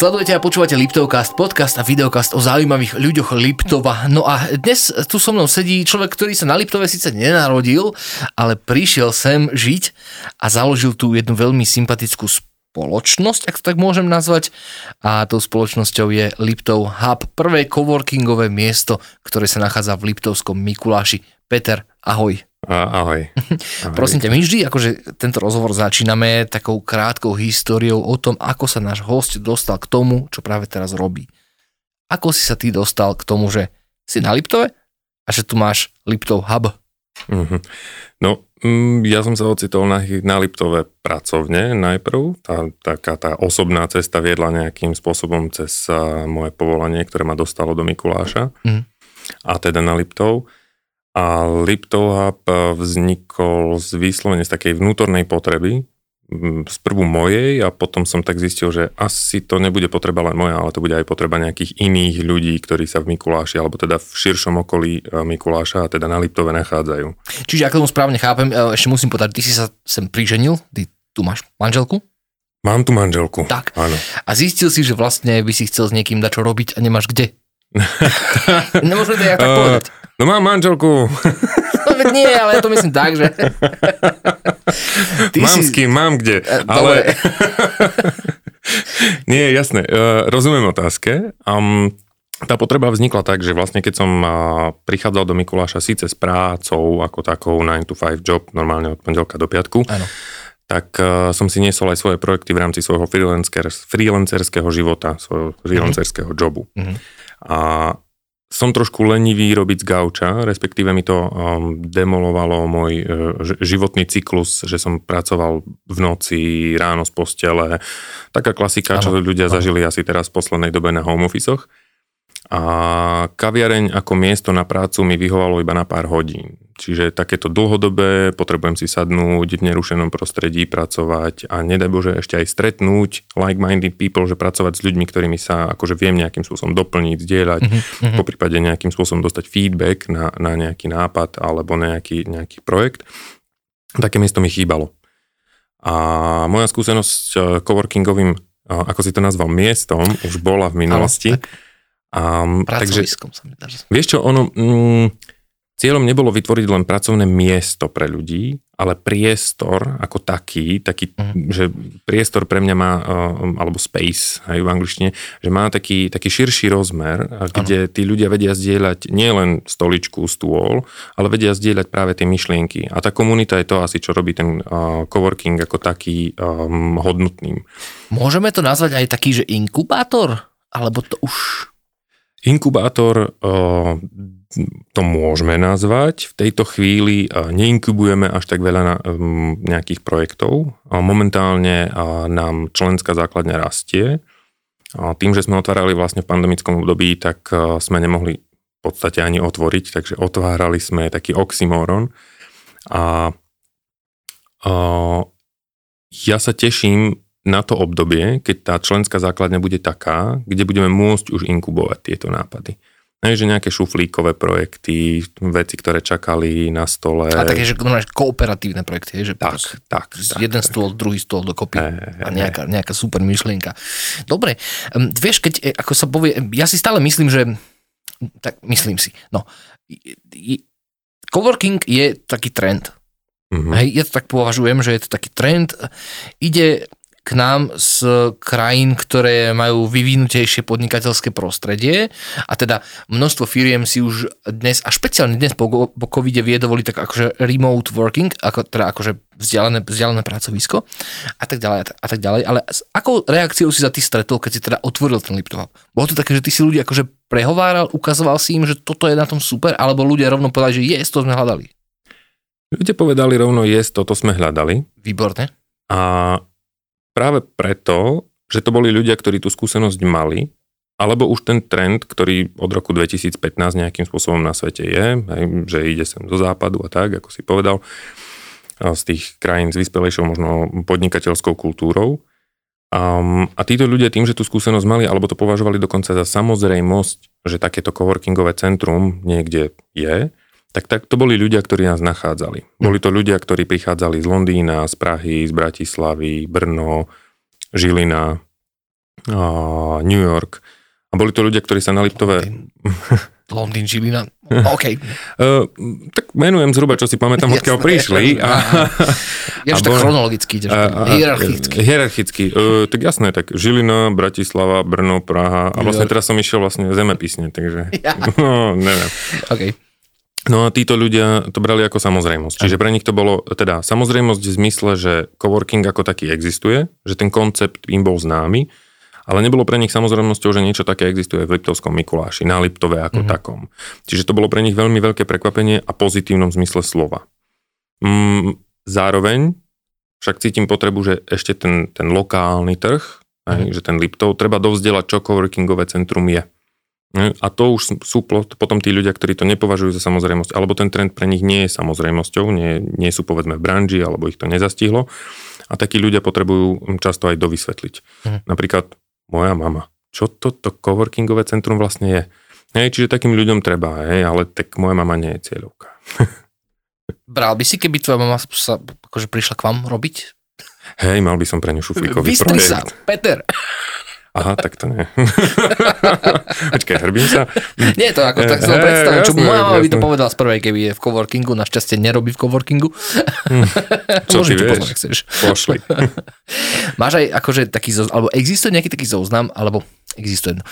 Sledujete a počúvate Liptovcast, podcast a videokast o zaujímavých ľuďoch Liptova. No a dnes tu so mnou sedí človek, ktorý sa na Liptove síce nenarodil, ale prišiel sem žiť a založil tu jednu veľmi sympatickú spoločnosť, ak to tak môžem nazvať. A tou spoločnosťou je Liptov Hub, prvé coworkingové miesto, ktoré sa nachádza v Liptovskom Mikuláši. Peter, ahoj. Ahoj. ahoj. Prosím ťa, my vždy akože tento rozhovor začíname takou krátkou históriou o tom, ako sa náš host dostal k tomu, čo práve teraz robí. Ako si sa ty dostal k tomu, že si na Liptove a že tu máš Liptov Hub? Mm-hmm. No, mm, ja som sa ocitol na, na Liptove pracovne najprv. Tá, taká tá osobná cesta viedla nejakým spôsobom cez moje povolanie, ktoré ma dostalo do Mikuláša. Mm. A teda na Liptov. A Liptov Hub eh, vznikol z výslovene z takej vnútornej potreby, z prvú mojej a potom som tak zistil, že asi to nebude potreba len moja, ale to bude aj potreba nejakých iných ľudí, ktorí sa v Mikuláši, alebo teda v širšom okolí eh, Mikuláša a teda na Liptove nachádzajú. Čiže ako tomu správne chápem, eh, ešte musím povedať, ty si sa sem priženil, ty tu máš manželku? Mám tu manželku. Tak. Áno. A zistil si, že vlastne by si chcel s niekým dať čo robiť a nemáš kde? Nemôžeme to jak tak povedať. No mám manželku. No nie, ale ja to myslím tak, že... Ty mám si... s kým, mám kde. E. Ale... nie, jasné. Uh, rozumiem otázke. Um, tá potreba vznikla tak, že vlastne keď som prichádzal do Mikuláša síce s prácou ako takou 9 to 5 job, normálne od pondelka do piatku, ano. Tak uh, som si niesol aj svoje projekty v rámci svojho freelancerského života, svojho freelancerského uh-huh. jobu. Uh-huh. A som trošku lenivý robiť z gauča, respektíve mi to um, demolovalo môj uh, životný cyklus, že som pracoval v noci, ráno z postele. Taká klasika, ano, čo ľudia ano. zažili asi teraz v poslednej dobe na home office a kaviareň ako miesto na prácu mi vyhovalo iba na pár hodín. Čiže takéto dlhodobé, potrebujem si sadnúť v nerušenom prostredí, pracovať a nedaj Bože ešte aj stretnúť like-minded people, že pracovať s ľuďmi, ktorými sa akože viem nejakým spôsobom doplniť, zdieľať, mm-hmm. po prípade nejakým spôsobom dostať feedback na, na nejaký nápad alebo nejaký, nejaký projekt. Také miesto mi chýbalo. A moja skúsenosť s coworkingovým, ako si to nazval, miestom, už bola v minulosti. Ale, tak Um, Pracoviskom takže, sa mi. Vieš čo, ono, mm, cieľom nebolo vytvoriť len pracovné miesto pre ľudí, ale priestor ako taký, taký, mm. že priestor pre mňa má, um, alebo space aj v angličtine, že má taký, taký širší rozmer, kde ano. tí ľudia vedia zdieľať nielen stoličku, stôl, ale vedia zdieľať práve tie myšlienky. A tá komunita je to asi, čo robí ten uh, coworking ako taký um, hodnotným. Môžeme to nazvať aj taký, že inkubátor? Alebo to už Inkubátor to môžeme nazvať. V tejto chvíli neinkubujeme až tak veľa na, nejakých projektov. Momentálne nám členská základňa rastie. Tým, že sme otvárali vlastne v pandemickom období, tak sme nemohli v podstate ani otvoriť, takže otvárali sme taký oxymoron. A, a ja sa teším na to obdobie, keď tá členská základňa bude taká, kde budeme môcť už inkubovať tieto nápady. Hej, že nejaké šuflíkové projekty, veci, ktoré čakali na stole. A také, že kooperatívne projekty, že tak, tak, tak, jeden tak. stôl, druhý stôl dokopy e, a nejaká, nejaká super myšlienka. Dobre, um, vieš, keď, e, ako sa povie, ja si stále myslím, že, tak myslím si, no, coworking je taký trend. Mm-hmm. Hej, ja to tak považujem, že je to taký trend. Ide k nám z krajín, ktoré majú vyvinutejšie podnikateľské prostredie a teda množstvo firiem si už dnes, a špeciálne dnes po, po covide vie dovoliť tak akože remote working, ako, teda akože vzdialené, vzdialené pracovisko a tak ďalej a tak ďalej, ale s akou reakciou si za ty stretol, keď si teda otvoril ten Liptov? Bolo to také, že ty si ľudia akože prehováral, ukazoval si im, že toto je na tom super, alebo ľudia rovno povedali, že je, to sme hľadali? Ľudia povedali rovno, je, toto sme hľadali. Výborne. A práve preto, že to boli ľudia, ktorí tú skúsenosť mali, alebo už ten trend, ktorý od roku 2015 nejakým spôsobom na svete je, že ide sem zo západu a tak, ako si povedal, z tých krajín s vyspelejšou možno podnikateľskou kultúrou. Um, a títo ľudia tým, že tú skúsenosť mali, alebo to považovali dokonca za samozrejmosť, že takéto coworkingové centrum niekde je, tak, tak to boli ľudia, ktorí nás nachádzali. Boli to ľudia, ktorí prichádzali z Londýna, z Prahy, z Bratislavy, Brno, Žilina, New York. A boli to ľudia, ktorí sa na Liptove... Londýn, Žilina, OK. Uh, tak menujem zhruba, čo si pamätám, odkiaľ prišli. A, ja, tak chronologicky ideš, a, a, hierarchicky. Hierarchicky. Uh, tak jasné, tak Žilina, Bratislava, Brno, Praha a vlastne teraz som išiel vlastne zemepisne, takže ja. no, neviem. OK. No a títo ľudia to brali ako samozrejmosť. Čiže pre nich to bolo teda samozrejmosť v zmysle, že coworking ako taký existuje, že ten koncept im bol známy, ale nebolo pre nich samozrejmosťou, že niečo také existuje v Liptovskom Mikuláši, na Liptove ako mm-hmm. takom. Čiže to bolo pre nich veľmi veľké prekvapenie a pozitívnom zmysle slova. Mm, zároveň však cítim potrebu, že ešte ten, ten lokálny trh, mm-hmm. aj, že ten Liptov, treba dovzdelať, čo coworkingové centrum je. A to už sú potom tí ľudia, ktorí to nepovažujú za samozrejmosť, alebo ten trend pre nich nie je samozrejmosťou, nie, nie sú povedzme v branži, alebo ich to nezastihlo. A takí ľudia potrebujú často aj dovysvetliť. Mm. Napríklad moja mama. Čo toto coworkingové centrum vlastne je? Hej, čiže takým ľuďom treba, hej, ale tak moja mama nie je cieľovka. Bral by si, keby tvoja mama sa akože prišla k vám robiť? Hej, mal by som pre ňu šuflíkový Vystri projekt. sa, Peter. Aha, tak to nie. Počkaj, hrbím sa. Nie, to ako tak som predstavil, čo mama by to povedala z prvej, keby je v coworkingu, našťastie nerobí v coworkingu. Hm. Čo ty vieš? Poznať, chceš. Pošli. Máš aj akože taký zoznam, alebo existuje nejaký taký zoznam, alebo existuje, no,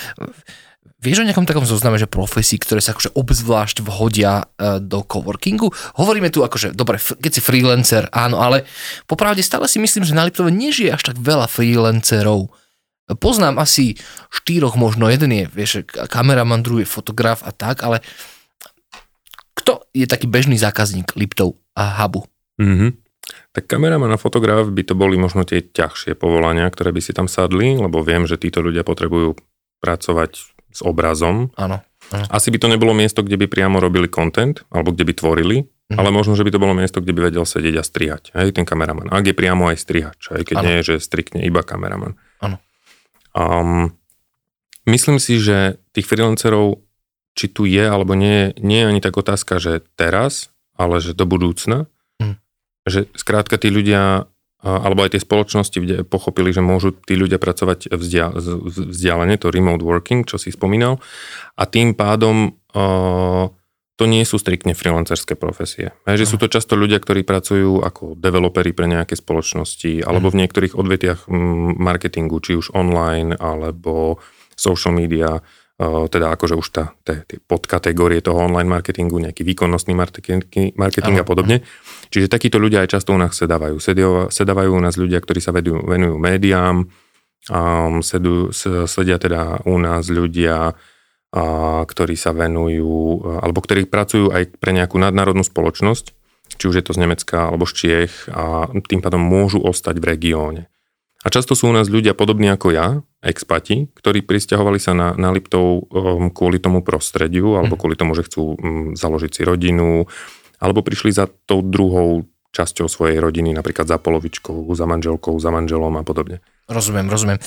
Vieš o nejakom takom zozname, že profesí, ktoré sa akože obzvlášť vhodia e, do coworkingu? Hovoríme tu akože, dobre, keď si freelancer, áno, ale popravde stále si myslím, že na Liptove nežije až tak veľa freelancerov Poznám asi štyroch, možno jeden je, vieš, kameraman, druhý je fotograf a tak, ale kto je taký bežný zákazník Liptov a Hubu? Mm-hmm. Tak kameraman a fotograf by to boli možno tie ťažšie povolania, ktoré by si tam sadli, lebo viem, že títo ľudia potrebujú pracovať s obrazom. Áno. Asi by to nebolo miesto, kde by priamo robili content, alebo kde by tvorili, mm-hmm. ale možno, že by to bolo miesto, kde by vedel sedieť a strihať, hej, ten kameraman. Ak je priamo aj strihač, aj keď ano. nie je, že striktne iba kameraman. Áno. Um, myslím si, že tých freelancerov, či tu je alebo nie, nie je ani tak otázka, že teraz, ale že do budúcna. Hmm. Že skrátka tí ľudia, alebo aj tie spoločnosti kde pochopili, že môžu tí ľudia pracovať vzdialene, to remote working, čo si spomínal. A tým pádom uh, to nie sú striktne freelancerské profesie. Hej, že sú to často ľudia, ktorí pracujú ako developeri pre nejaké spoločnosti alebo v niektorých odvetiach marketingu, či už online alebo social media, teda akože už tá, tie, tie podkategórie toho online marketingu, nejaký výkonnostný marketing, marketing a podobne. Čiže takíto ľudia aj často u nás sedávajú. Sedávajú u nás ľudia, ktorí sa vedujú, venujú médiám, um, sedu, sledia teda u nás ľudia, ktorí sa venujú, alebo ktorí pracujú aj pre nejakú nadnárodnú spoločnosť, či už je to z Nemecka alebo z Čiech a tým pádom môžu ostať v regióne. A často sú u nás ľudia podobní ako ja, expati, ktorí pristahovali sa na, na Liptov um, kvôli tomu prostrediu, alebo mhm. kvôli tomu, že chcú um, založiť si rodinu, alebo prišli za tou druhou časťou svojej rodiny, napríklad za polovičkou, za manželkou, za manželom a podobne. Rozumiem, rozumiem.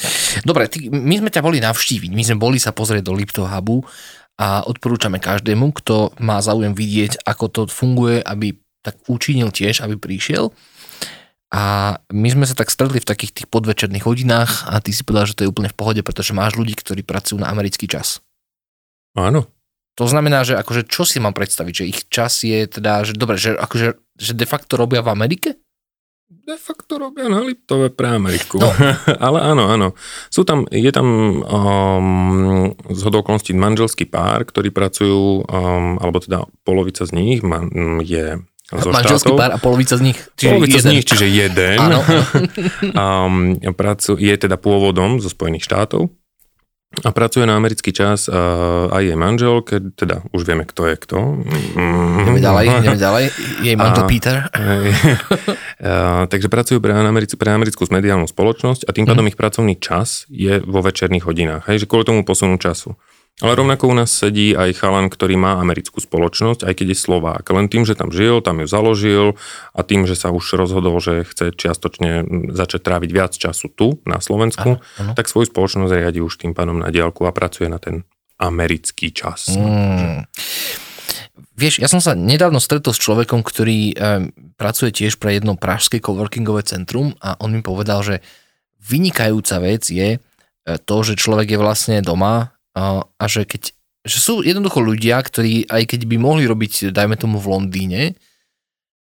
Dobre, ty, my sme ťa boli navštíviť, my sme boli sa pozrieť do Liptov Hubu a odporúčame každému, kto má záujem vidieť, ako to funguje, aby tak učinil tiež, aby prišiel. A my sme sa tak stretli v takých tých podvečerných hodinách a ty si povedal, že to je úplne v pohode, pretože máš ľudí, ktorí pracujú na americký čas. Áno. To znamená, že akože čo si mám predstaviť, že ich čas je teda, že dobre, že akože že de facto robia v Amerike? de facto robia na Liptove pre Ameriku. No. Ale áno, áno. Sú tam, je tam um, z hodokonstí manželský pár, ktorí pracujú, um, alebo teda polovica z nich man, je zo Manželský pár a polovica z nich, čiže polovica jeden. z nich, čiže jeden. Áno. um, pracu, je teda pôvodom zo Spojených štátov a pracuje na americký čas a aj jej manžel, keď teda už vieme, kto je kto. Ideme ďalej, ideme ďalej. Jej manžel a, Peter. a, takže pracujú pre, americkú, pre americkú mediálnu spoločnosť a tým pádom mm. ich pracovný čas je vo večerných hodinách. Hej, že kvôli tomu posunú času. Ale rovnako u nás sedí aj chalan, ktorý má americkú spoločnosť, aj keď je Slovák. Len tým, že tam žil, tam ju založil a tým, že sa už rozhodol, že chce čiastočne začať tráviť viac času tu, na Slovensku, ano, ano. tak svoju spoločnosť riadi už tým pánom na diálku a pracuje na ten americký čas. Mm. Vieš, ja som sa nedávno stretol s človekom, ktorý e, pracuje tiež pre jedno pražské coworkingové centrum a on mi povedal, že vynikajúca vec je, E, to, že človek je vlastne doma a, a že keď že sú jednoducho ľudia, ktorí aj keď by mohli robiť, dajme tomu v Londýne,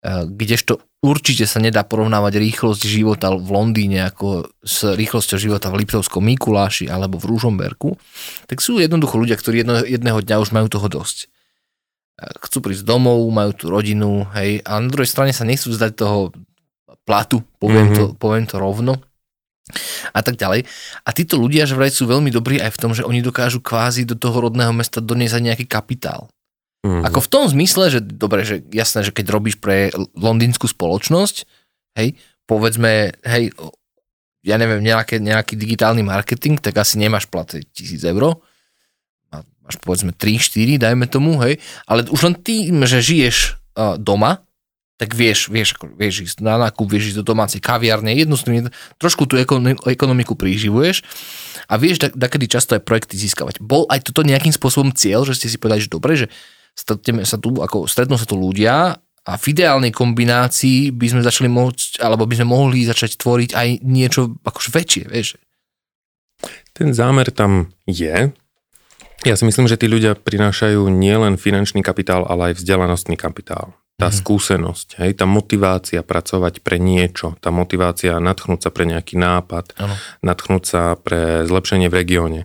kdežto určite sa nedá porovnávať rýchlosť života v Londýne ako s rýchlosťou života v Liptovskom Mikuláši alebo v Rúžomberku, tak sú jednoducho ľudia, ktorí jedno, jedného dňa už majú toho dosť. Chcú prísť domov, majú tú rodinu, hej, a na druhej strane sa nechcú zdať toho platu, poviem, mm-hmm. to, poviem to rovno a tak ďalej. A títo ľudia, že vraj sú veľmi dobrí aj v tom, že oni dokážu kvázi do toho rodného mesta doniesť aj nejaký kapitál. Mm. Ako v tom zmysle, že dobre, že jasné, že keď robíš pre londýnsku spoločnosť, hej, povedzme, hej, ja neviem, nejaké, nejaký digitálny marketing, tak asi nemáš plat tisíc eur, máš povedzme 3-4, dajme tomu, hej, ale už len tým, že žiješ uh, doma, tak vieš, vieš, ako, vieš ísť na nákup, vieš ísť do domácej kaviarne, jednostranne trošku tú ekonomiku príživuješ a vieš, da, da kedy často aj projekty získavať. Bol aj toto nejakým spôsobom cieľ, že ste si povedali, že dobre, že stretneme sa tu, ako stretnú sa tu ľudia a v ideálnej kombinácii by sme začali môcť, alebo by sme mohli začať tvoriť aj niečo akože väčšie, vieš. Ten zámer tam je. Ja si myslím, že tí ľudia prinášajú nielen finančný kapitál, ale aj vzdelanostný kapitál tá mm. skúsenosť, hej, tá motivácia pracovať pre niečo, tá motivácia natchnúť sa pre nejaký nápad, ano. natchnúť sa pre zlepšenie v regióne.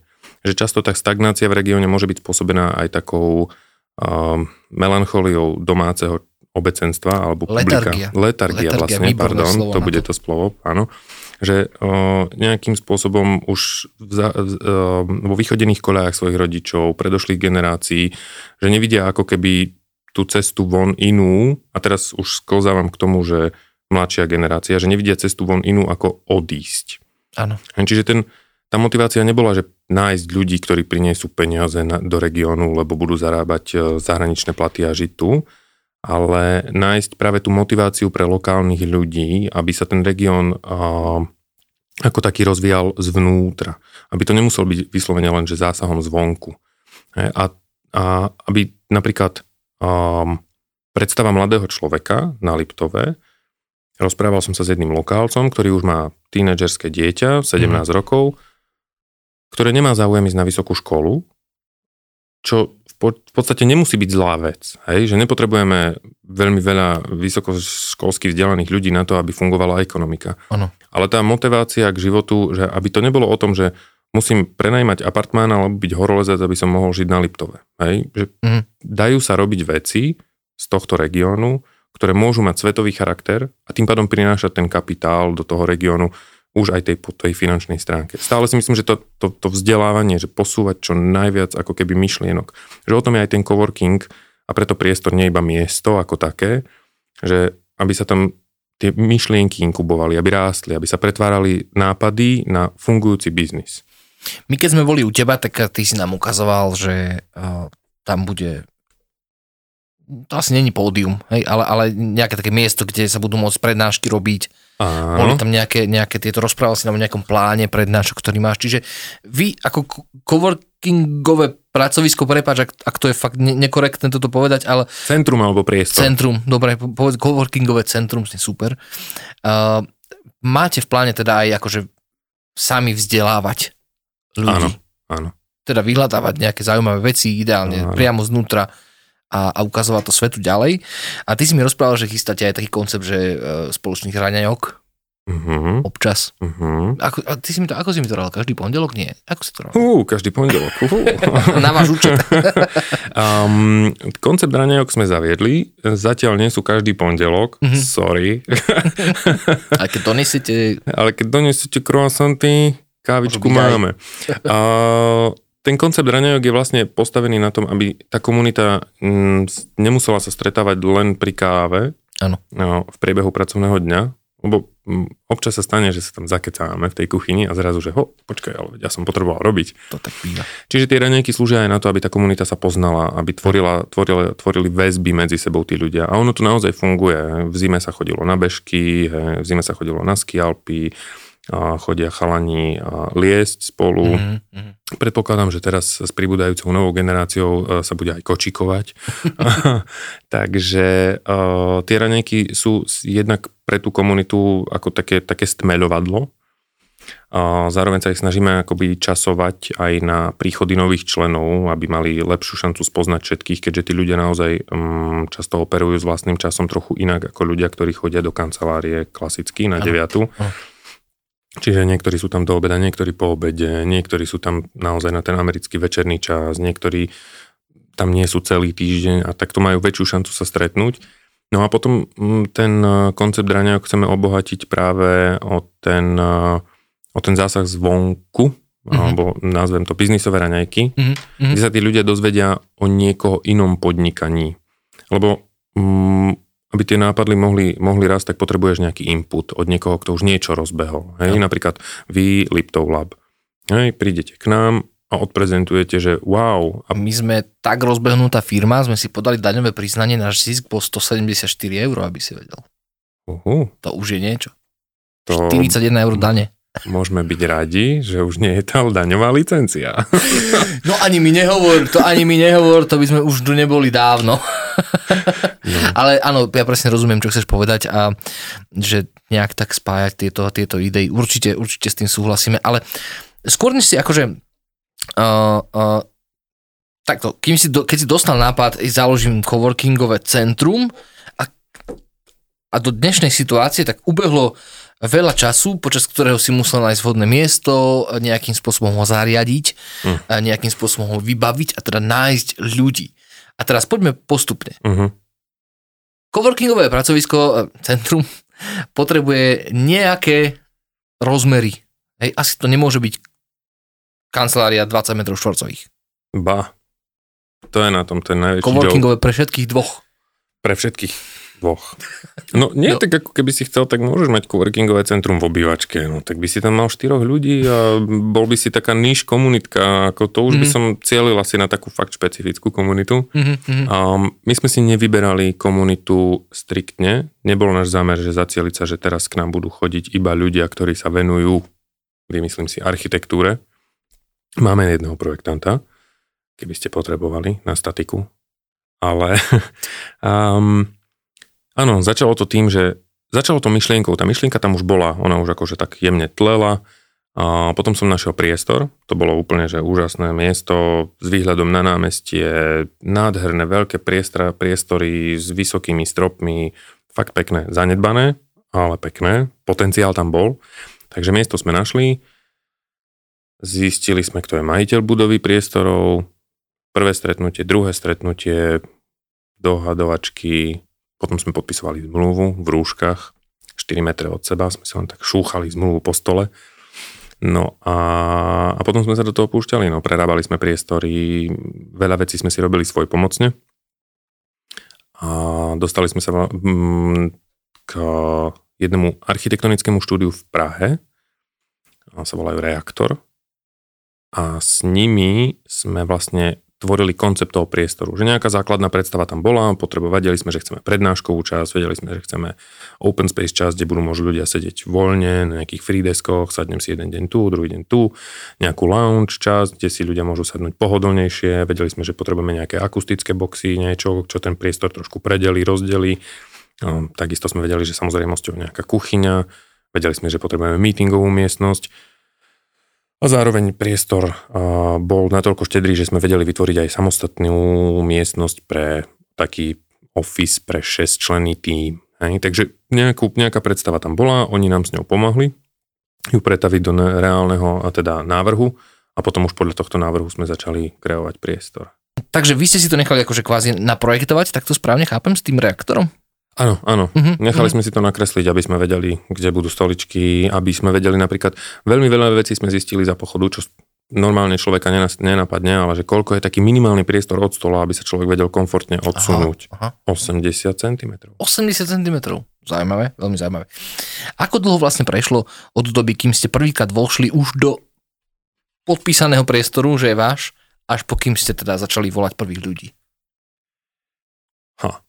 Že často tak stagnácia v regióne môže byť spôsobená aj takou uh, melancholiou domáceho obecenstva alebo Letargia. publika. Letargia. Letargia vlastne, pardon, to bude to. to slovo, áno. Že uh, nejakým spôsobom už v, uh, vo vychodených koľajách svojich rodičov, predošlých generácií, že nevidia ako keby tú cestu von inú, a teraz už sklzávam k tomu, že mladšia generácia, že nevidia cestu von inú ako odísť. Áno. Čiže ten, tá motivácia nebola, že nájsť ľudí, ktorí priniesú peniaze na, do regiónu, lebo budú zarábať e, zahraničné platy a žiť tu, ale nájsť práve tú motiváciu pre lokálnych ľudí, aby sa ten región ako taký rozvíjal zvnútra. Aby to nemusel byť vyslovene len, že zásahom zvonku. A, a aby napríklad um, predstava mladého človeka na Liptove. Rozprával som sa s jedným lokálcom, ktorý už má tínedžerské dieťa, 17 mm. rokov, ktoré nemá záujem ísť na vysokú školu, čo v, po, v podstate nemusí byť zlá vec. Hej? Že nepotrebujeme veľmi veľa vysokoškolských vzdelaných ľudí na to, aby fungovala ekonomika. Ano. Ale tá motivácia k životu, že aby to nebolo o tom, že musím prenajmať apartmán alebo byť horolezec, aby som mohol žiť na Liptove. Hej? Že mm. Dajú sa robiť veci z tohto regiónu, ktoré môžu mať svetový charakter a tým pádom prinášať ten kapitál do toho regiónu už aj tej, po tej finančnej stránke. Stále si myslím, že to, to, to vzdelávanie, že posúvať čo najviac ako keby myšlienok, že o tom je aj ten coworking a preto priestor nie iba miesto ako také, že aby sa tam tie myšlienky inkubovali, aby rástli, aby sa pretvárali nápady na fungujúci biznis. My keď sme boli u teba, tak ty si nám ukazoval, že uh, tam bude to asi není pódium, hej, ale, ale nejaké také miesto, kde sa budú môcť prednášky robiť. Áno. Boli tam nejaké, nejaké tieto, rozprával si nám o nejakom pláne prednášok, ktorý máš. Čiže vy ako coworkingové pracovisko, prepáč, ak, ak to je fakt ne- nekorektné toto povedať, ale... Centrum alebo priestor. Centrum, dobre, povedz, coworkingové centrum, je super. Uh, máte v pláne teda aj akože sami vzdelávať ľudí. Áno, áno. Teda vyhľadávať nejaké zaujímavé veci, ideálne áno. priamo znútra a, a ukazovať to svetu ďalej. A ty si mi rozprával, že chystáte aj taký koncept, že e, spoločných hraňajok, Uh-huh. Občas. Uh-huh. Ako, a ty si mi to, ako si mi to robil? Každý pondelok? Nie. Ako si to robil? Uh, každý pondelok. Uh. Na váš účet. um, koncept raňajok sme zaviedli. Zatiaľ nie sú každý pondelok. Uh-huh. Sorry. Ale keď donesiete... Ale keď donesiete croissanty, Kávičku máme. A ten koncept raňajok je vlastne postavený na tom, aby tá komunita mm, nemusela sa stretávať len pri káve ano. No, v priebehu pracovného dňa, lebo mm, občas sa stane, že sa tam zakecáme v tej kuchyni a zrazu, že ho, počkaj, ale ja som potreboval robiť. To tak býva. Čiže tie raňajky slúžia aj na to, aby tá komunita sa poznala, aby tvorila, tvorila, tvorili väzby medzi sebou tí ľudia. A ono to naozaj funguje. V zime sa chodilo na bežky, v zime sa chodilo na skialpy, chodia chalani liesť spolu. Mm-hmm. Predpokladám, že teraz s pribúdajúcou novou generáciou e, sa bude aj kočikovať. Takže uh, tie ranejky sú jednak pre tú komunitu ako také, také stmeľovadlo. A zároveň sa ich snažíme akoby časovať aj na príchody nových členov, aby mali lepšiu šancu spoznať všetkých, keďže tí ľudia naozaj um, často operujú s vlastným časom trochu inak ako ľudia, ktorí chodia do kancelárie klasicky na 9. Čiže niektorí sú tam do obeda, niektorí po obede, niektorí sú tam naozaj na ten americký večerný čas, niektorí tam nie sú celý týždeň a takto majú väčšiu šancu sa stretnúť. No a potom mm, ten uh, koncept raňajok chceme obohatiť práve o ten uh, o ten zásah zvonku, mm-hmm. alebo nazvem to biznisové raňajky, mm-hmm. kde sa tí ľudia dozvedia o niekoho inom podnikaní. Lebo mm, aby tie nápady mohli, mohli rásť, tak potrebuješ nejaký input od niekoho, kto už niečo rozbehol. Hej? Ja. Napríklad vy, Liptov Lab. Hej, prídete k nám a odprezentujete, že wow. A my sme tak rozbehnutá firma, sme si podali daňové priznanie, náš zisk bol 174 eur, aby si vedel. Uh-huh. To už je niečo. To... 41 eur dane. Môžeme byť radi, že už nie je tá daňová licencia. No ani mi nehovor, to ani mi nehovor, to by sme už tu neboli dávno. No. Ale áno, ja presne rozumiem, čo chceš povedať a že nejak tak spájať tieto, tieto idei, určite, určite s tým súhlasíme, ale skôr než si akože uh, uh, takto, kým si do, keď si dostal nápad, založím coworkingové centrum a, a do dnešnej situácie, tak ubehlo veľa času, počas ktorého si musel nájsť vhodné miesto, nejakým spôsobom ho zariadiť, mm. nejakým spôsobom ho vybaviť a teda nájsť ľudí. A teraz poďme postupne. Uh-huh. Coworkingové pracovisko, e, centrum, potrebuje nejaké rozmery. Hej, asi to nemôže byť kancelária 20 m štvorcových. Ba, to je na tom ten najväčší Coworkingové pre všetkých dvoch. Pre všetkých. Dvoch. No nie, no. tak ako keby si chcel, tak môžeš mať coworkingové centrum v obývačke, no tak by si tam mal štyroch ľudí a bol by si taká níž komunitka, ako to už mm-hmm. by mhm. som cielil asi na takú fakt špecifickú komunitu. Mm-hmm. A my sme si nevyberali komunitu striktne, nebol náš zámer, že zacieliť sa, že teraz k nám budú chodiť iba ľudia, ktorí sa venujú, vymyslím si, architektúre. Máme jedného projektanta, keby ste potrebovali na statiku, ale um, Áno, začalo to tým, že začalo to myšlienkou, tá myšlienka tam už bola, ona už akože tak jemne tlela a potom som našiel priestor, to bolo úplne že úžasné miesto s výhľadom na námestie, nádherné veľké priestra, priestory s vysokými stropmi, fakt pekné, zanedbané, ale pekné, potenciál tam bol, takže miesto sme našli, zistili sme, kto je majiteľ budovy priestorov, prvé stretnutie, druhé stretnutie, dohadovačky, potom sme podpisovali zmluvu v rúškach, 4 metre od seba, sme si len tak šúchali zmluvu po stole. No a, a potom sme sa do toho púšťali, no prerábali sme priestory, veľa vecí sme si robili svoj pomocne. A dostali sme sa mm, k jednému architektonickému štúdiu v Prahe, sa volajú Reaktor. A s nimi sme vlastne tvorili koncept toho priestoru. Že nejaká základná predstava tam bola, potreba, vedeli sme, že chceme prednáškovú časť, vedeli sme, že chceme open space časť, kde budú môžu ľudia sedieť voľne na nejakých freedeskoch, sadnem si jeden deň tu, druhý deň tu, nejakú lounge časť, kde si ľudia môžu sadnúť pohodlnejšie, vedeli sme, že potrebujeme nejaké akustické boxy, niečo, čo ten priestor trošku predeli, rozdeli. No, takisto sme vedeli, že samozrejme nejaká kuchyňa, vedeli sme, že potrebujeme meetingovú miestnosť a zároveň priestor bol natoľko štedrý, že sme vedeli vytvoriť aj samostatnú miestnosť pre taký office pre 6 členný tým. Takže nejakú, nejaká predstava tam bola, oni nám s ňou pomohli ju pretaviť do reálneho teda návrhu a potom už podľa tohto návrhu sme začali kreovať priestor. Takže vy ste si to nechali akože kvázi naprojektovať, tak to správne chápem s tým reaktorom? Áno, áno. Uh-huh, Nechali uh-huh. sme si to nakresliť, aby sme vedeli, kde budú stoličky, aby sme vedeli napríklad, veľmi veľa vecí sme zistili za pochodu, čo normálne človeka nenapadne, ale že koľko je taký minimálny priestor od stola, aby sa človek vedel komfortne odsunúť. Aha, aha. 80 cm. 80 cm. Zaujímavé, veľmi zaujímavé. Ako dlho vlastne prešlo od doby, kým ste prvýkrát vošli už do podpísaného priestoru, že je váš, až pokým ste teda začali volať prvých ľudí? Ha.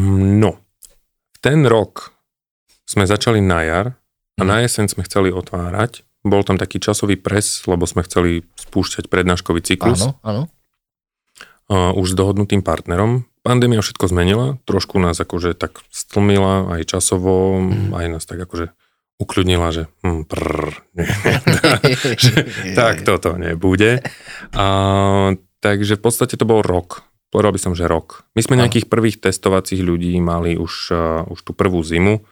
No, ten rok sme začali na jar a mhm. na jeseň sme chceli otvárať. Bol tam taký časový pres, lebo sme chceli spúšťať prednáškový cyklus. Áno, áno. A už s dohodnutým partnerom. Pandémia všetko zmenila, trošku nás akože tak stlmila aj časovo, mm. aj nás tak akože Ukľudnila, že, hm, prr, nie, že tak toto nebude. A, takže v podstate to bol rok. Povedal by som, že rok. My sme nejakých prvých testovacích ľudí mali už, uh, už tú prvú zimu,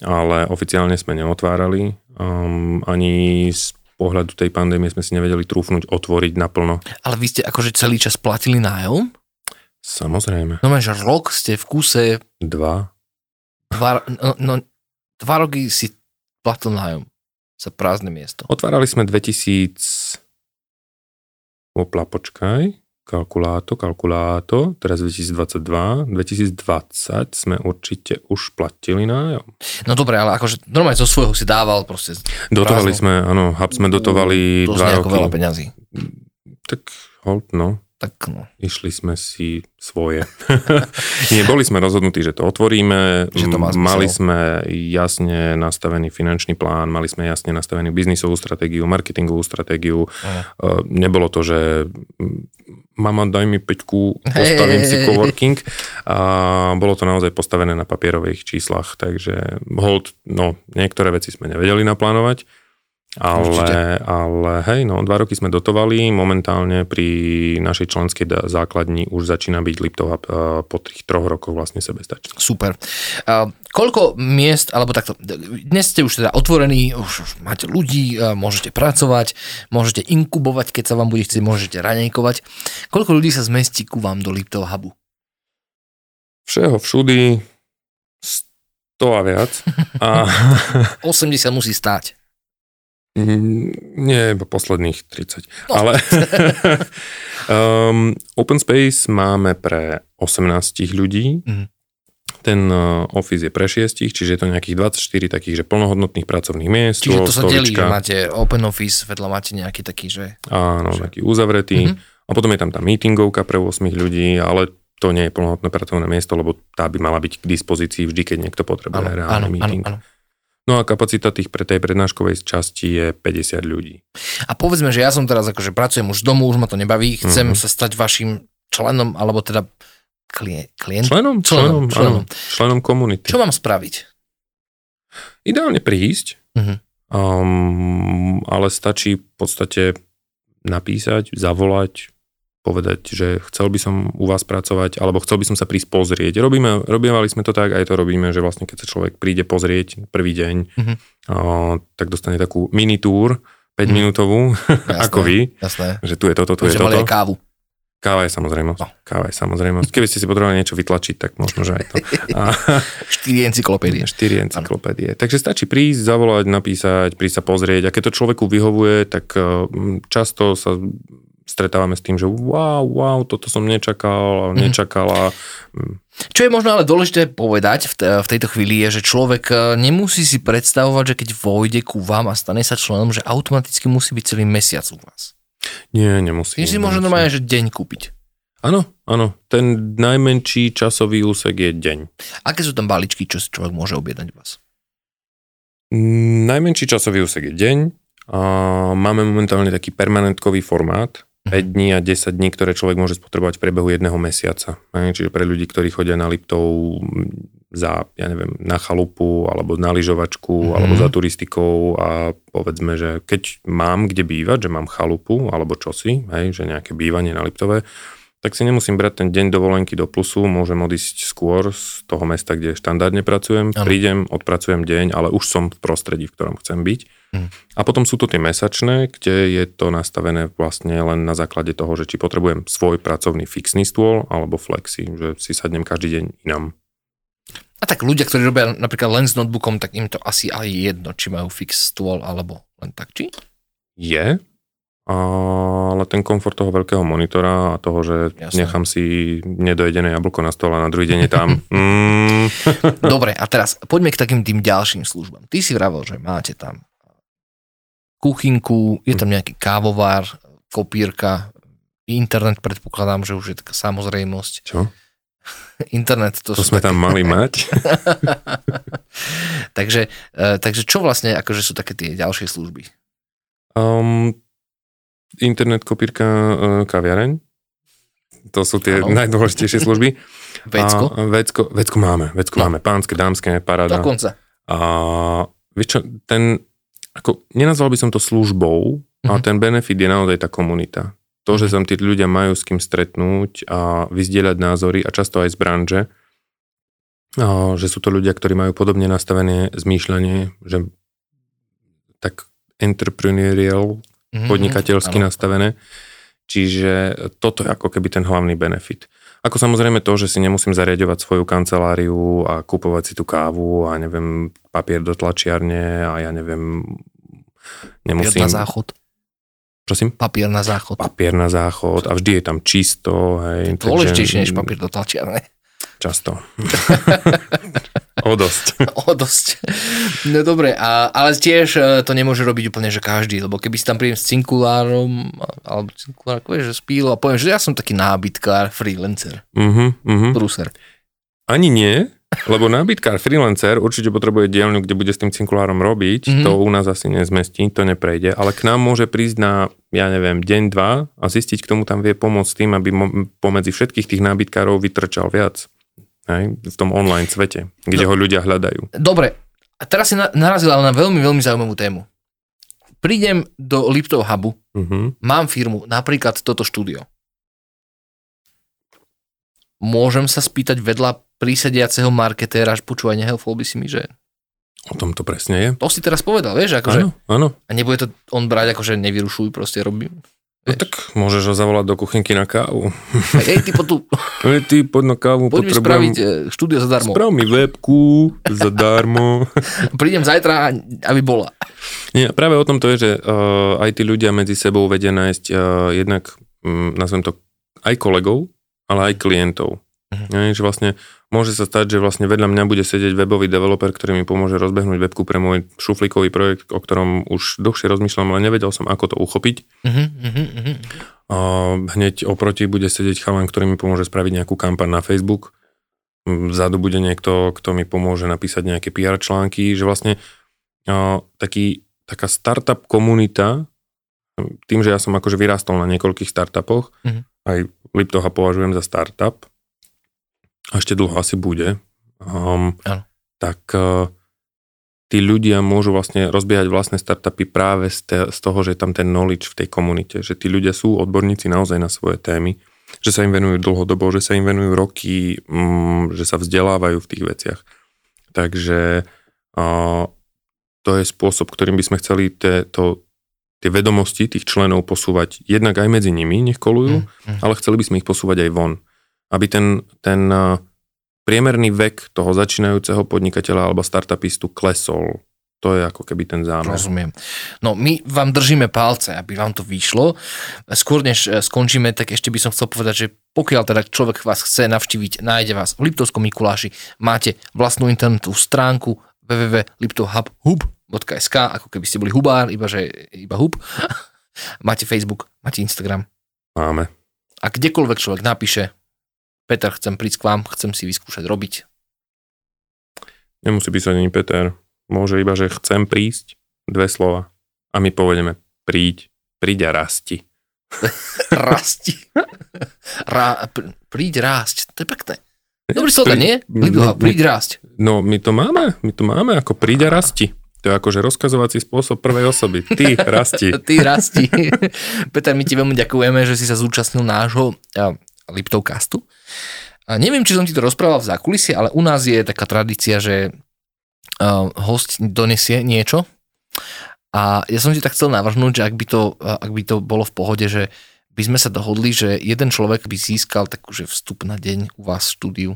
ale oficiálne sme neotvárali. Um, ani z pohľadu tej pandémie sme si nevedeli trúfnuť otvoriť naplno. Ale vy ste akože celý čas platili nájom? Samozrejme. No že rok ste v kuse... Dva. Dva, no, no, dva roky si platil nájom za prázdne miesto. Otvárali sme 2000... Opla, počkaj. Kalkuláto, kalkuláto. Teraz 2022. 2020 sme určite už platili nájom. No dobre, ale akože normálne zo svojho si dával proste. Dotovali prázdno. sme, áno, hub sme dotovali to dva roky. veľa peňazí. Tak hold, no tak no. Išli sme si svoje. Nie, boli sme rozhodnutí, že to otvoríme. Že to má mali sme jasne nastavený finančný plán, mali sme jasne nastavenú biznisovú stratégiu, marketingovú stratégiu. Uh. Nebolo to, že mama, daj mi peťku, postavím hey, si coworking. A bolo to naozaj postavené na papierových číslach, takže hold, no, niektoré veci sme nevedeli naplánovať ale, ale hej, no, dva roky sme dotovali, momentálne pri našej členskej základni už začína byť Liptov po tých troch rokoch vlastne sebestačný. Super. Uh, koľko miest, alebo takto, dnes ste už teda otvorení, už, už máte ľudí, uh, môžete pracovať, môžete inkubovať, keď sa vám bude chcieť, môžete ranejkovať. Koľko ľudí sa zmestí ku vám do Liptov hubu? Všeho, všudy, 100 a viac. A... 80 musí stáť. Mm, nie, iba posledných 30. No. Ale um, Open Space máme pre 18 ľudí. Mm. Ten uh, office je pre 6, čiže je to nejakých 24 takých, že plnohodnotných pracovných miest. Čiže to sa stolička. delí, že máte open office, vedľa máte nejaký taký, že... Áno, že... taký uzavretý. Mm-hmm. A potom je tam tá meetingovka pre 8 ľudí, ale to nie je plnohodnotné pracovné miesto, lebo tá by mala byť k dispozícii vždy, keď niekto potrebuje áno, reálny áno, meeting. Áno, áno. No a kapacita tých pre tej prednáškovej časti je 50 ľudí. A povedzme, že ja som teraz akože pracujem už z domu, už ma to nebaví, chcem mm-hmm. sa stať vašim členom, alebo teda klient, klient? Členom, členom, členom, členom. členom komunity. Čo mám spraviť? Ideálne prísť, mm-hmm. um, ale stačí v podstate napísať, zavolať, povedať, že chcel by som u vás pracovať, alebo chcel by som sa prísť pozrieť. Robíme, robievali sme to tak, aj to robíme, že vlastne keď sa človek príde pozrieť prvý deň, mm-hmm. o, tak dostane takú mini túr, 5 mm. minútovú, ako vy. Jasné. Že tu je toto, tu je toto. Aj kávu. Káva je samozrejmosť. No. Káva je samozrejmosť. Keby ste si potrebovali niečo vytlačiť, tak možno, že aj to. A... Štyri encyklopédie. Štyri encyklopédie. Takže stačí prísť, zavolať, napísať, prísť sa pozrieť. A keď to človeku vyhovuje, tak často sa stretávame s tým, že wow, wow, toto som nečakal, mhm. nečakala. Čo je možno ale dôležité povedať v, v tejto chvíli je, že človek e, nemusí si predstavovať, že keď vojde ku vám a stane sa členom, že automaticky musí byť celý mesiac u vás. Nie, nemusí. Nie si môže normálne, že deň kúpiť. Áno, áno. Ten najmenší časový úsek je deň. Aké sú tam balíčky, čo si človek môže objednať u vás? Mm, najmenší časový úsek je deň. A máme momentálne taký permanentkový formát, 5 dní a 10 dní, ktoré človek môže spotrebovať v priebehu jedného mesiaca. Čiže pre ľudí, ktorí chodia na Liptov za, ja neviem, na chalupu, alebo na lyžovačku, mm-hmm. alebo za turistikou a povedzme, že keď mám kde bývať, že mám chalupu alebo čosi, hej, že nejaké bývanie na Liptove, tak si nemusím brať ten deň dovolenky do plusu, môžem odísť skôr z toho mesta, kde štandardne pracujem, ano. prídem, odpracujem deň, ale už som v prostredí, v ktorom chcem byť. A potom sú to tie mesačné, kde je to nastavené vlastne len na základe toho, že či potrebujem svoj pracovný fixný stôl alebo flexi, že si sadnem každý deň inám. A tak ľudia, ktorí robia napríklad len s notebookom, tak im to asi aj jedno, či majú fix stôl alebo len tak, či? Je, ale ten komfort toho veľkého monitora a toho, že Jasne. nechám si nedojedené jablko na stole a na druhý deň je tam. Mm. Dobre, a teraz poďme k takým tým ďalším službám. Ty si vravel, že máte tam kuchynku, je tam nejaký kávovár, kopírka, internet predpokladám, že už je taká samozrejmosť. Čo? Internet, to, to sme také... tam mali mať. takže, uh, takže čo vlastne akože sú také tie ďalšie služby? Um, internet, kopírka, uh, kaviareň. To sú tie ano. najdôležitejšie služby. Vecko? A, vecko? Vecko máme. Vecko no. máme. Pánske, dámske, paráda. Dokonca. A vieš čo, ten, ako, nenazval by som to službou, mm-hmm. ale mhm. ten benefit je naozaj tá komunita. To, že sa tí ľudia majú s kým stretnúť a vyzdieľať názory a často aj z branže, že sú to ľudia, ktorí majú podobne nastavené zmýšľanie, že tak entrepreneurial, mm-hmm. podnikateľsky ano. nastavené. Čiže toto je ako keby ten hlavný benefit. Ako samozrejme to, že si nemusím zariadovať svoju kanceláriu a kupovať si tú kávu a neviem, papier do tlačiarne a ja neviem, nemusím... Papier na záchod. Prosím? Papier na záchod. Papier na záchod a vždy je tam čisto. Hej, Dôležitejšie než papier do tlačiarne. Často. o dosť. o dosť. No dobre, a, ale tiež e, to nemôže robiť úplne, že každý, lebo keby si tam príjem s cinkulárom, alebo cinkulár, že spíl a poviem, že ja som taký nábytkár, freelancer, uh-huh, uh-huh. bruser. Ani nie, lebo nábytkár, freelancer určite potrebuje dielňu, kde bude s tým cinkulárom robiť, mm-hmm. to u nás asi nezmestí, to neprejde, ale k nám môže prísť na, ja neviem, deň, dva a zistiť, k tomu tam vie pomôcť tým, aby mo- pomedzi všetkých tých nábytkárov vytrčal viac. Hej, v tom online svete, kde no, ho ľudia hľadajú. Dobre, a teraz si narazil ale na veľmi, veľmi zaujímavú tému. Prídem do Liptov Hubu, uh-huh. mám firmu, napríklad toto štúdio. Môžem sa spýtať vedľa prísediaceho marketéra, až počúvaj, nehelfol by si mi, že... O tom to presne je. To si teraz povedal, vieš, akože... Áno, áno. A nebude to on brať, akože nevyrušuj, proste robím. No tak môžeš ho zavolať do kuchynky na kávu. Hej, ty poď tu. Hej, ty poď na kávu. Poď mi spraviť e, štúdio zadarmo. Sprav mi webku zadarmo. Prídem zajtra, aby bola. Nie, práve o tom to je, že uh, aj tí ľudia medzi sebou vedia nájsť uh, jednak, um, nazvem to, aj kolegov, ale aj klientov. Ja, že vlastne môže sa stať, že vlastne vedľa mňa bude sedieť webový developer, ktorý mi pomôže rozbehnúť webku pre môj šuflíkový projekt, o ktorom už dlhšie rozmýšľam, ale nevedel som, ako to uchopiť. Uh-huh. A hneď oproti bude sedieť chalan, ktorý mi pomôže spraviť nejakú kampaň na Facebook. Vzadu bude niekto, kto mi pomôže napísať nejaké PR články, že vlastne a, taký, taká startup komunita, tým, že ja som akože vyrástol na niekoľkých startupoch, uh-huh. aj Liptoha považujem za startup, a ešte dlho asi bude, um, tak uh, tí ľudia môžu vlastne rozbiehať vlastné startupy práve z, te, z toho, že je tam ten knowledge v tej komunite, že tí ľudia sú odborníci naozaj na svoje témy, že sa im venujú dlhodobo, že sa im venujú roky, um, že sa vzdelávajú v tých veciach. Takže uh, to je spôsob, ktorým by sme chceli te, to, tie vedomosti tých členov posúvať jednak aj medzi nimi, nech kolujú, mm, mm. ale chceli by sme ich posúvať aj von aby ten, ten priemerný vek toho začínajúceho podnikateľa alebo startupistu klesol. To je ako keby ten zámer. Rozumiem. No my vám držíme palce, aby vám to vyšlo. Skôr než e, skončíme, tak ešte by som chcel povedať, že pokiaľ teda človek vás chce navštíviť, nájde vás v Liptovskom Mikuláši, máte vlastnú internetovú stránku www.liptovhub.sk, ako keby ste boli hubár, iba že iba hub. máte Facebook, máte Instagram. Máme. A kdekoľvek človek napíše, Peter, chcem prísť k vám, chcem si vyskúšať robiť. Nemusí písať ani Peter. Môže iba, že chcem prísť, dve slova. A my povedeme, príď, príď a rasti. rasti. Rá, pr- príď rásť, to je pekné. Dobrý slogan, nie? Liboha, príď rásť. No, my to máme, my to máme ako príď a rasti. To je akože rozkazovací spôsob prvej osoby. Ty rasti. Ty rasti. Peter, my ti veľmi ďakujeme, že si sa zúčastnil nášho Liptov castu. A neviem, či som ti to rozprával v zákulisie, ale u nás je taká tradícia, že uh, host donesie niečo a ja som ti tak chcel navrhnúť, že ak by, to, ak by to bolo v pohode, že by sme sa dohodli, že jeden človek by získal takúže vstup na deň u vás v štúdiu,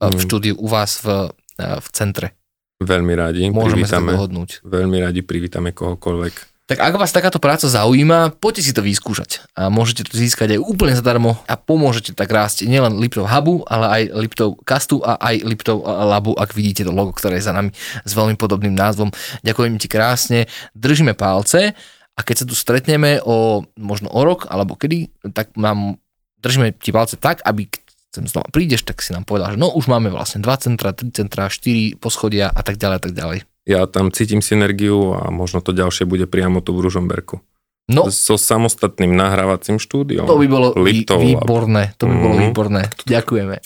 mm. v štúdiu u vás v, v centre. Veľmi radi. Môžeme privítame, sa dohodnúť. Veľmi radi privítame kohokoľvek. Tak ak vás takáto práca zaujíma, poďte si to vyskúšať. A môžete to získať aj úplne zadarmo a pomôžete tak rásť nielen Liptov Hubu, ale aj Liptov Castu a aj Liptov Labu, ak vidíte to logo, ktoré je za nami s veľmi podobným názvom. Ďakujem ti krásne, držíme palce a keď sa tu stretneme o možno o rok alebo kedy, tak mám, držíme ti palce tak, aby sem znova prídeš, tak si nám povedal, že no už máme vlastne 2 centra, 3 centra, 4 poschodia a tak ďalej a tak ďalej ja tam cítim synergiu a možno to ďalšie bude priamo tu v Ružomberku. No. So samostatným nahrávacím štúdiom. To by bolo Liptov, výborné, to by bolo mm. výborné. Ďakujeme.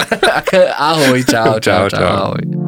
ahoj, čau, čau, čau. čau. čau. Ahoj.